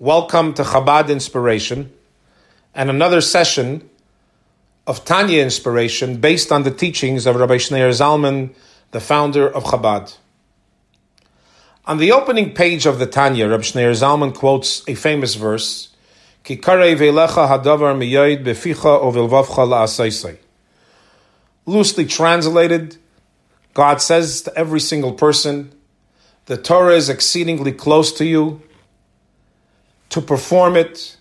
Welcome to Chabad Inspiration and another session of Tanya Inspiration based on the teachings of Rabbi Schneur Zalman, the founder of Chabad. On the opening page of the Tanya, Rabbi Schneur Zalman quotes a famous verse, Ki velecha hadavar miyoid beficha. Loosely translated, God says to every single person, the Torah is exceedingly close to you, to perform it,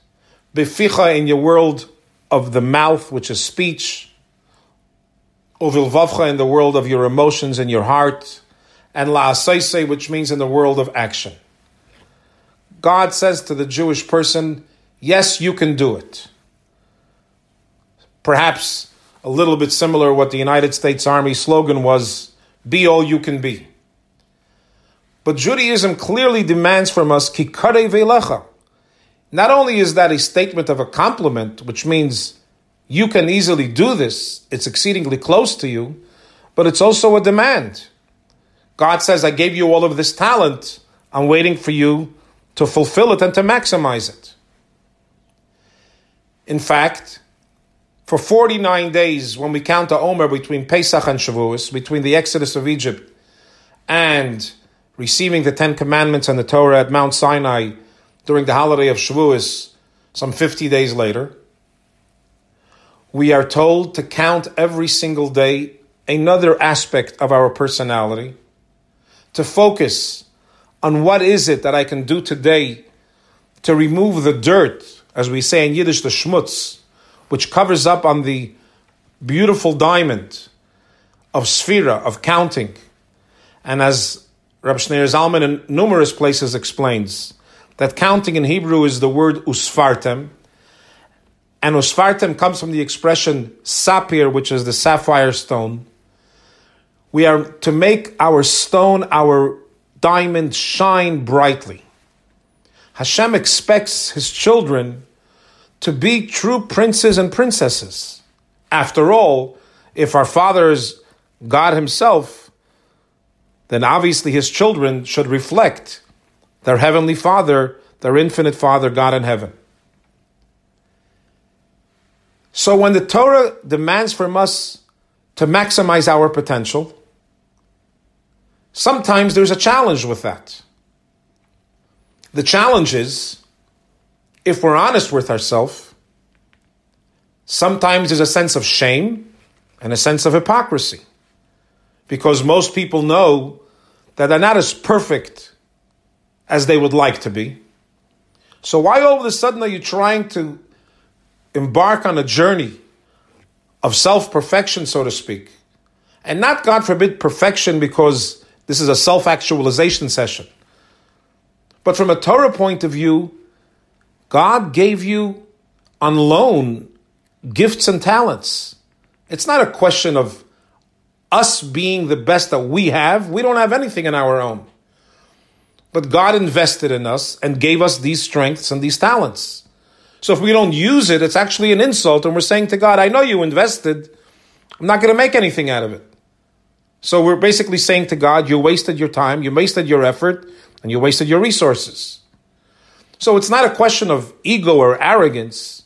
beficha in your world of the mouth, which is speech, uvilvavcha in the world of your emotions and your heart, and la'asaise, which means in the world of action. God says to the Jewish person, yes, you can do it. Perhaps a little bit similar what the United States Army slogan was, be all you can be. But Judaism clearly demands from us, kikare velecha. Not only is that a statement of a compliment, which means you can easily do this, it's exceedingly close to you, but it's also a demand. God says, I gave you all of this talent, I'm waiting for you to fulfill it and to maximize it. In fact, for 49 days, when we count the Omer between Pesach and Shavuos, between the Exodus of Egypt and receiving the Ten Commandments and the Torah at Mount Sinai during the holiday of Shavuos, some 50 days later, we are told to count every single day another aspect of our personality, to focus on what is it that I can do today to remove the dirt, as we say in Yiddish, the schmutz, which covers up on the beautiful diamond of sefirah, of counting. And as Rab Schneur Zalman in numerous places explains, that counting in Hebrew is the word usfartem, and usfartem comes from the expression sapir, which is the sapphire stone. We are to make our stone, our diamond, shine brightly. Hashem expects his children to be true princes and princesses. After all, if our Father is God Himself, then obviously His children should reflect their Heavenly Father, their infinite Father, God in heaven. So when the Torah demands from us to maximize our potential, sometimes there's a challenge with that. The challenge is if we're honest with ourselves, sometimes there's a sense of shame and a sense of hypocrisy. Because most people know that they're not as perfect as they would like to be. So, why all of a sudden are you trying to embark on a journey of self perfection, so to speak? And not, God forbid, perfection because this is a self actualization session. But from a Torah point of view, God gave you on loan gifts and talents. It's not a question of us being the best that we have. We don't have anything in our own. But God invested in us and gave us these strengths and these talents. So if we don't use it, it's actually an insult. And we're saying to God, I know you invested. I'm not going to make anything out of it. So we're basically saying to God, you wasted your time, you wasted your effort, and you wasted your resources. So it's not a question of ego or arrogance.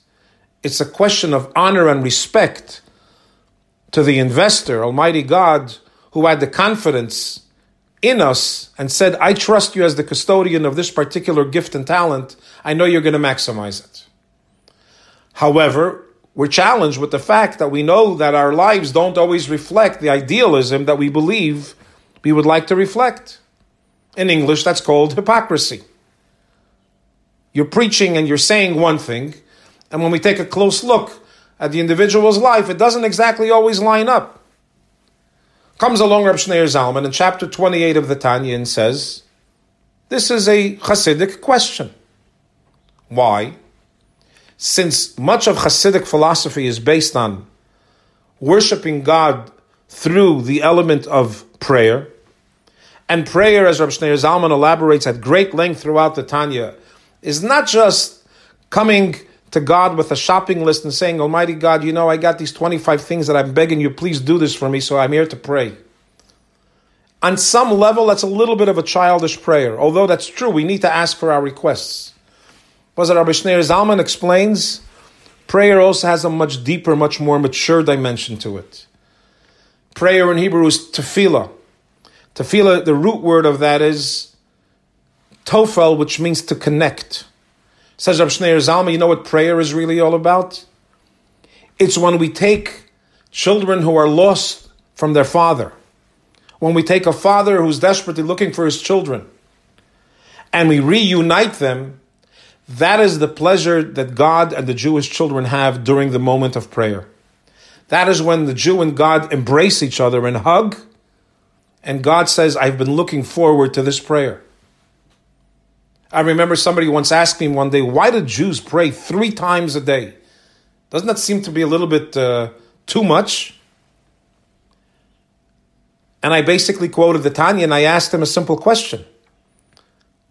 It's a question of honor and respect to the investor, Almighty God, who had the confidence in us and said, I trust you as the custodian of this particular gift and talent. I know you're going to maximize it. However, we're challenged with the fact that we know that our lives don't always reflect the idealism that we believe we would like to reflect. In English, that's called hypocrisy. You're preaching and you're saying one thing, and when we take a close look at the individual's life, it doesn't exactly always line up. Comes along Reb Schneur Zalman in chapter 28 of the Tanya and says, This is a Hasidic question. Why? Since much of Hasidic philosophy is based on worshiping God through the element of prayer, and prayer, as Reb Schneur Zalman elaborates at great length throughout the Tanya, is not just coming to God with a shopping list and saying, Almighty God, you know, I got these 25 things that I'm begging you, please do this for me, so I'm here to pray. On some level, that's a little bit of a childish prayer. Although that's true, we need to ask for our requests. Was it Rabbi Shneur Zalman explains, prayer also has a much deeper, much more mature dimension to it. Prayer in Hebrew is tefillah. Tefillah, the root word of that is tofel, which means to connect. Says Rabbi Shneur Zalman, you know what prayer is really all about? It's when we take children who are lost from their father, when we take a father who's desperately looking for his children, and we reunite them, that is the pleasure that God and the Jewish children have during the moment of prayer. That is when the Jew and God embrace each other and hug, and God says, I've been looking forward to this prayer. I remember somebody once asked me one day, why do Jews pray three times a day? Doesn't that seem to be a little bit uh, too much? And I basically quoted the Tanya and I asked him a simple question.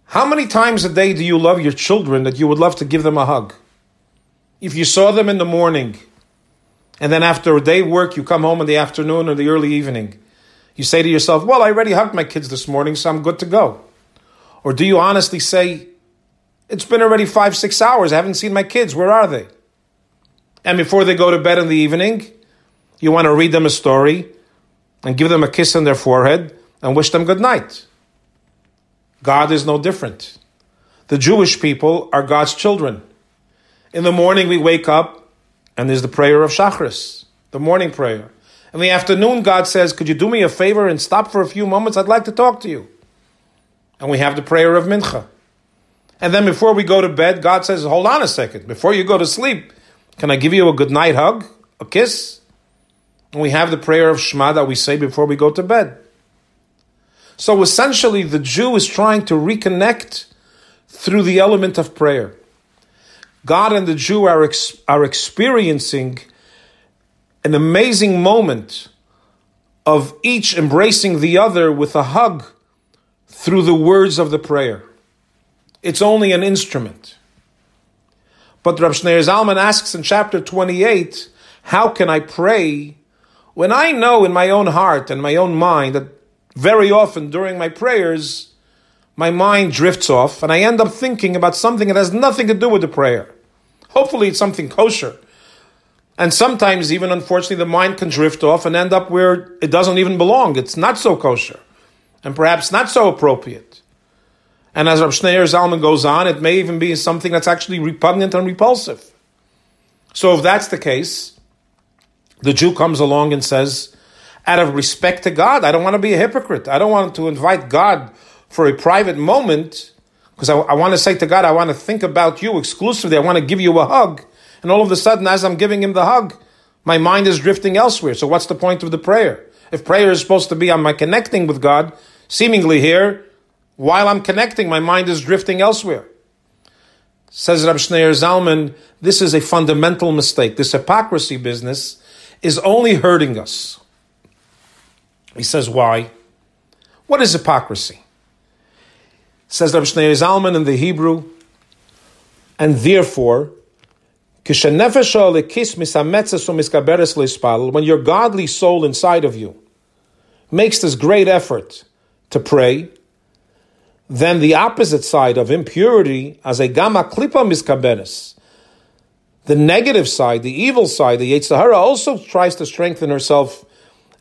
How many times a day do you love your children that you would love to give them a hug? If you saw them in the morning and then after a day work, you come home in the afternoon or the early evening, you say to yourself, Well, I already hugged my kids this morning, so I'm good to go. Or do you honestly say, It's been already five, six hours, I haven't seen my kids, where are they? And before they go to bed in the evening, you want to read them a story and give them a kiss on their forehead and wish them good night. God is no different. The Jewish people are God's children. In the morning, we wake up and there's the prayer of Shachris, the morning prayer. In the afternoon, God says, Could you do me a favor and stop for a few moments? I'd like to talk to you. And we have the prayer of Mincha. And then before we go to bed, God says, Hold on a second. Before you go to sleep, can I give you a good night hug? A kiss? And we have the prayer of Shema that we say before we go to bed. So essentially, the Jew is trying to reconnect through the element of prayer. God and the Jew are, ex- are experiencing an amazing moment of each embracing the other with a hug through the words of the prayer. It's only an instrument. But Rav Shneur Zalman asks in chapter 28, how can I pray when I know in my own heart and my own mind that very often during my prayers, my mind drifts off and I end up thinking about something that has nothing to do with the prayer. Hopefully it's something kosher. And sometimes even unfortunately the mind can drift off and end up where it doesn't even belong. It's not so kosher and perhaps not so appropriate. And as Rav Shneur Zalman goes on, it may even be something that's actually repugnant and repulsive. So if that's the case, the Jew comes along and says, out of respect to God, I don't want to be a hypocrite. I don't want to invite God for a private moment because I, I want to say to God, I want to think about you exclusively. I want to give you a hug. And all of a sudden, as I'm giving him the hug, my mind is drifting elsewhere. So what's the point of the prayer? If prayer is supposed to be on my connecting with God, seemingly here, while I'm connecting, my mind is drifting elsewhere. Says Rab Shneur Zalman, this is a fundamental mistake. This hypocrisy business is only hurting us. He says, why? What is hypocrisy? Says Rab Shneur Zalman in the Hebrew, and therefore, when your godly soul inside of you makes this great effort to pray, then the opposite side of impurity, as a gamma klipa miskaberes, the negative side, the evil side, the Yetzer Hara also tries to strengthen herself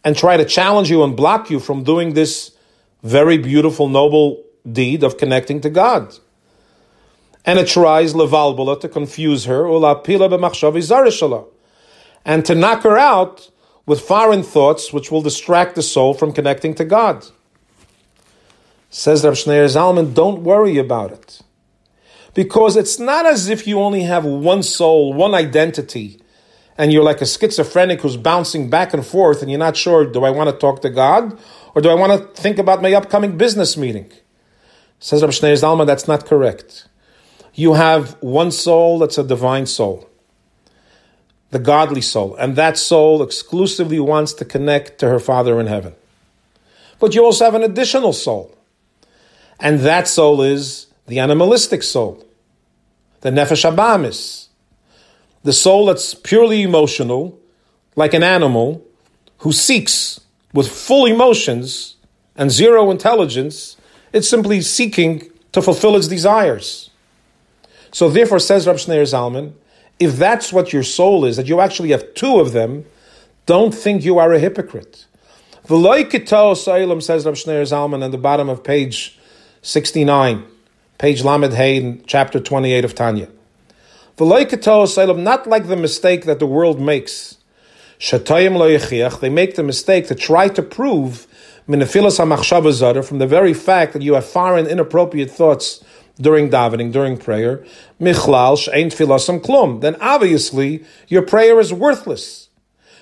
and try to challenge you and block you from doing this very beautiful, noble deed of connecting to God. And it tries levalbala to confuse her, and to knock her out with foreign thoughts which will distract the soul from connecting to God. Says Rav Shneur Zalman, don't worry about it. Because it's not as if you only have one soul, one identity, and you're like a schizophrenic who's bouncing back and forth and you're not sure, do I want to talk to God or do I want to think about my upcoming business meeting? Says Rav Shneur Zalman, that's not correct. You have one soul that's a divine soul, the godly soul, and that soul exclusively wants to connect to her Father in heaven. But you also have an additional soul and that soul is the animalistic soul, the nefesh abamis, the soul that's purely emotional, like an animal who seeks with full emotions and zero intelligence. It's simply seeking to fulfill its desires. So therefore, says Rab Shneir Zalman, if that's what your soul is, that you actually have two of them, don't think you are a hypocrite. V'loikito Sa'ilam, says Rab Shneir Zalman on the bottom of page 69, page Lamed Hay, chapter 28 of Tanya. Not like the mistake that the world makes. They make the mistake to try to prove from the very fact that you have foreign, inappropriate thoughts during davening, during prayer, michlal she'ein tfilasam klum, then obviously your prayer is worthless.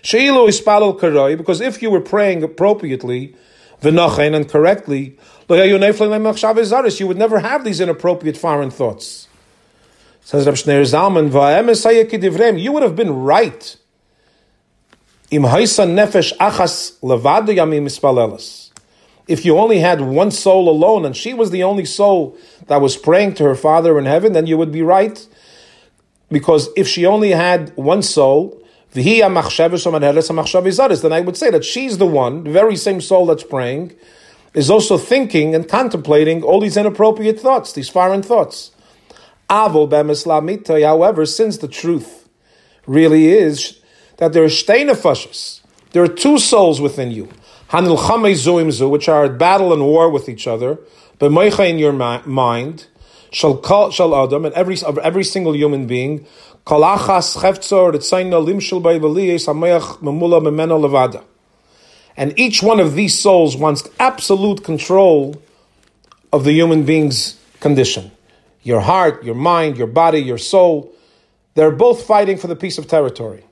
She'ilu ispalal karoi, because if you were praying appropriately, v'nachen and correctly, you would never have these inappropriate foreign thoughts. Says Rab Shneir Zalman, you would have been right. If you only had one soul alone, and she was the only soul that was praying to her Father in heaven, then you would be right. Because if she only had one soul, then I would say that she's the one, the very same soul that's praying, is also thinking and contemplating all these inappropriate thoughts, these foreign thoughts. However, since the truth really is that there are shtei. There are two souls within you. Hanilchamei zuim zu, which are at battle and war with each other. But in your mind, shall shall adam and every of every single human being. Chevtzor etzayna limshul hamayach memula levada. And each one of these souls wants absolute control of the human being's condition. Your heart, your mind, your body, your soul. They're both fighting for the piece of territory.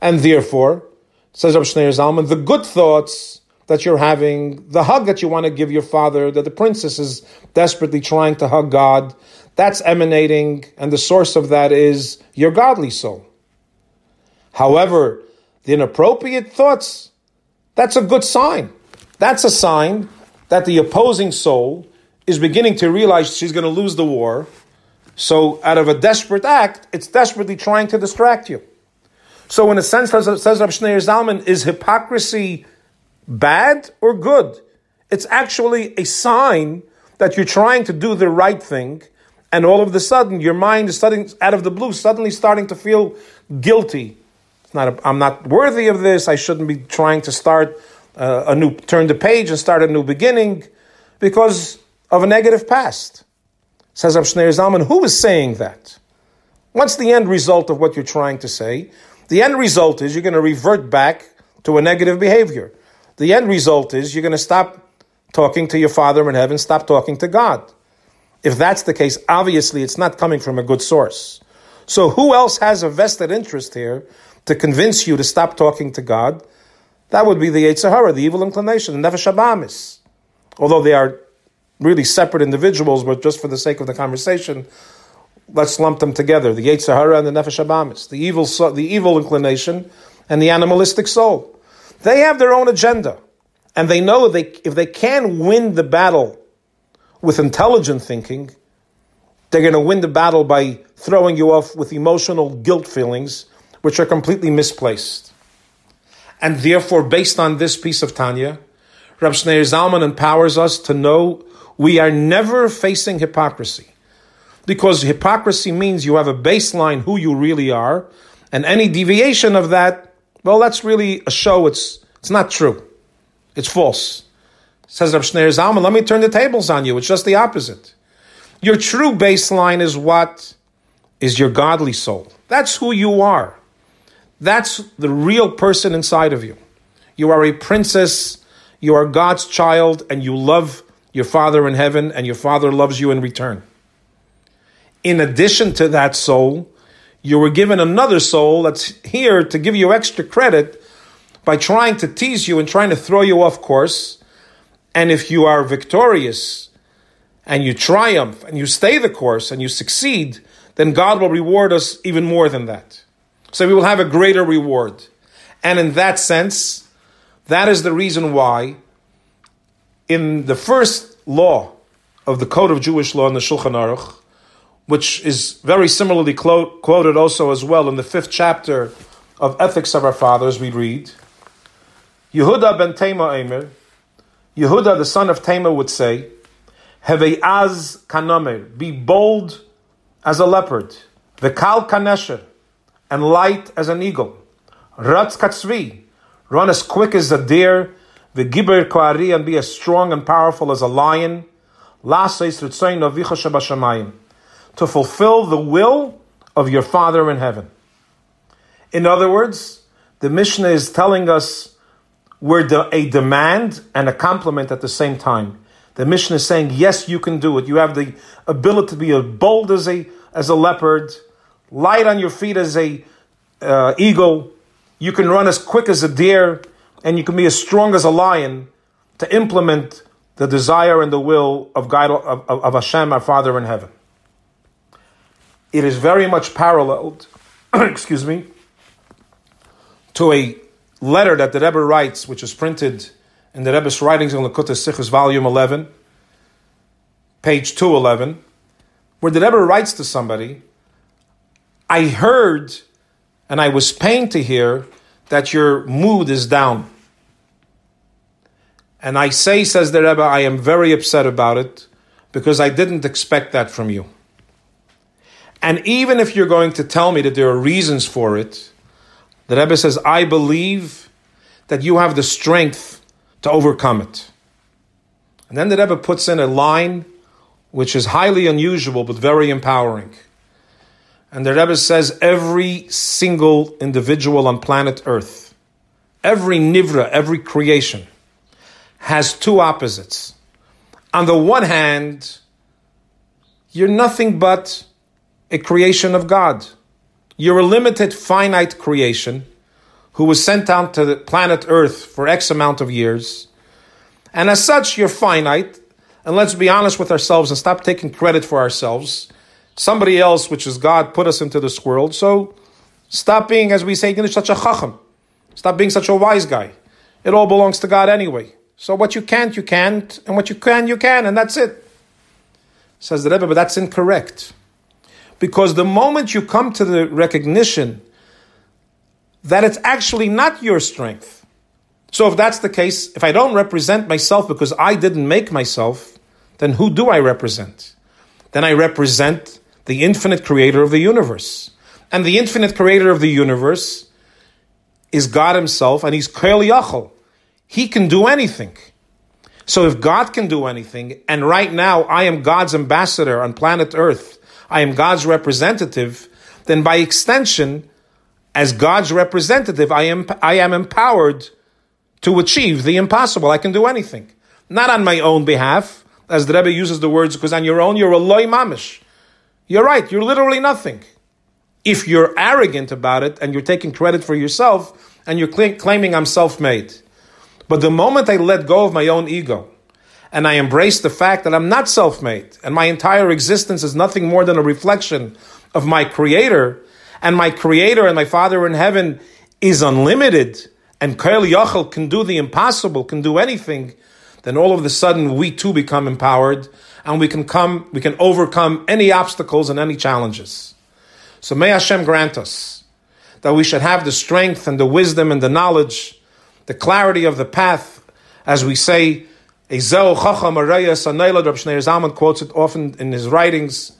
And therefore, says Rabbi Shneir Zalman, the good thoughts that you're having, the hug that you want to give your father, that the princess is desperately trying to hug God, that's emanating, and the source of that is your godly soul. However, the inappropriate thoughts, that's a good sign. That's a sign that the opposing soul is beginning to realize she's going to lose the war. So, out of a desperate act, it's desperately trying to distract you. So, in a sense, says Rav Shneir Zalman, is hypocrisy bad or good? It's actually a sign that you're trying to do the right thing, and all of a sudden your mind is suddenly, out of the blue, suddenly starting to feel guilty. Not a, I'm not worthy of this. I shouldn't be trying to start uh, a new, turn the page and start a new beginning because of a negative past. Says Rav Shneir Zalman, who is saying that? What's the end result of what you're trying to say? The end result is you're going to revert back to a negative behavior. The end result is you're going to stop talking to your Father in heaven, stop talking to God. If that's the case, obviously it's not coming from a good source. So who else has a vested interest here to convince you to stop talking to God? That would be the Yetzer Hara, the evil inclination, the Nefesh Abamis. Although they are really separate individuals, but just for the sake of the conversation, let's lump them together: the Yetzer Hara and the Nefesh Abamis, the evil, the evil inclination, and the animalistic soul. They have their own agenda, and they know they if they can win the battle with intelligent thinking, they're going to win the battle by throwing you off with emotional guilt feelings, which are completely misplaced. And therefore, based on this piece of Tanya, Rab Shneir Zalman empowers us to know we are never facing hypocrisy because hypocrisy means you have a baseline who you really are, and any deviation of that, well, that's really a show. It's it's not true. It's false. Says Rab Shneir Zalman, let me turn the tables on you. It's just the opposite. Your true baseline is what is your godly soul. That's who you are. That's the real person inside of you. You are a princess. You are God's child, and you love your Father in heaven, and your Father loves you in return in addition to that soul, you were given another soul that's here to give you extra credit by trying to tease you and trying to throw you off course. And if you are victorious and you triumph and you stay the course and you succeed, then God will reward us even more than that. So we will have a greater reward. And in that sense, that is the reason why in the first law of the Code of Jewish Law in the Shulchan Aruch, which is very similarly quoted also as well in the fifth chapter of Ethics of Our Fathers, we read, Yehuda ben Tema Eimer, Yehuda the son of Tema would say, Heve az kanomer, be bold as a leopard, the kal kanesher, and light as an eagle. Ratz katzvi, run as quick as a deer, the giber koari, and be as strong and powerful as a lion. To fulfill the will of your Father in heaven. In other words, the Mishnah is telling us we're a demand and a compliment at the same time. The Mishnah is saying, yes, you can do it. You have the ability to be as bold as a, as a leopard, light on your feet as a uh, eagle. You can run as quick as a deer, and you can be as strong as a lion to implement the desire and the will of God of, of, of Hashem, our Father in heaven. It is very much paralleled, excuse me, to a letter that the Rebbe writes, which is printed in the Rebbe's writings in Likkutei Sichos, volume 11, page 211, where the Rebbe writes to somebody, I heard and I was pained to hear that your mood is down. And I say, says the Rebbe, I am very upset about it because I didn't expect that from you. And even if you're going to tell me that there are reasons for it, the Rebbe says, I believe that you have the strength to overcome it. And then the Rebbe puts in a line which is highly unusual but very empowering. And the Rebbe says, every single individual on planet Earth, every nivra, every creation, has two opposites. On the one hand, you're nothing but a creation of God. You're a limited, finite creation who was sent down to the planet Earth for X amount of years. And as such, you're finite. And let's be honest with ourselves and stop taking credit for ourselves. Somebody else, which is God, put us into this world. So stop being, as we say, in English, such a chacham. Stop being such a wise guy. It all belongs to God anyway. So what you can't, you can't, and what you can, you can, and that's it. Says the Rebbe, but that's incorrect. Because the moment you come to the recognition that it's actually not your strength. So if that's the case, if I don't represent myself because I didn't make myself, then who do I represent? Then I represent the infinite creator of the universe. And the infinite creator of the universe is God himself, and he's Kel Yachol. He can do anything. So if God can do anything, and right now I am God's ambassador on planet Earth, I am God's representative, then by extension, as God's representative, I am, I am empowered to achieve the impossible. I can do anything. Not on my own behalf, as the Rebbe uses the words, because on your own you're a loy mamish. You're right, you're literally nothing. If you're arrogant about it and you're taking credit for yourself and you're cl- claiming I'm self made. But the moment I let go of my own ego and I embrace the fact that I'm not self made and my entire existence is nothing more than a reflection of my creator, and my creator and my father in heaven is unlimited, and Kael Yachal can do the impossible, can do anything, then all of a sudden we too become empowered and we can come, we can overcome any obstacles and any challenges. So may Hashem grant us that we should have the strength and the wisdom and the knowledge the clarity of the path, as we say, Ezeu Chacham Arayas Anayla, Rab Shneur Zalman quotes it often in his writings.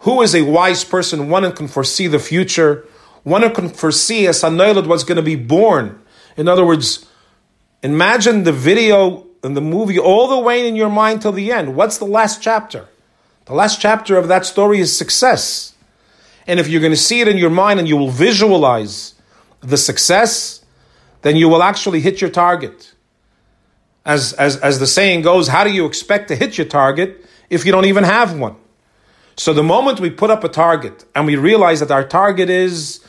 Who is a wise person? One who can foresee the future. One who can foresee as Anoilad what's going to be born. In other words, imagine the video and the movie all the way in your mind till the end. What's the last chapter? The last chapter of that story is success. And if you're going to see it in your mind and you will visualize the success, then you will actually hit your target. As, as, as the saying goes, how do you expect to hit your target if you don't even have one? So the moment we put up a target and we realize that our target is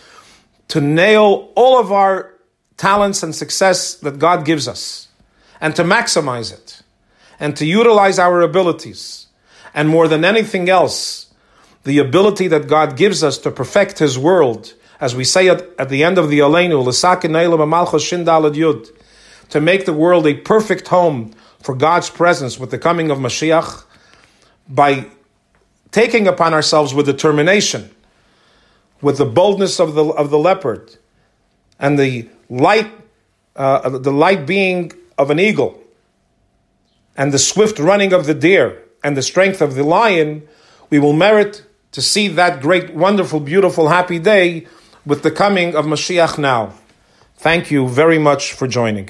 to nail all of our talents and success that God gives us and to maximize it and to utilize our abilities and more than anything else, the ability that God gives us to perfect His world as we say at, at the end of the Aleinu, to make the world a perfect home for God's presence with the coming of Mashiach, by taking upon ourselves with determination, with the boldness of the, of the leopard, and the light, uh, the light being of an eagle, and the swift running of the deer, and the strength of the lion, we will merit to see that great, wonderful, beautiful, happy day with the coming of Mashiach now. Thank you very much for joining.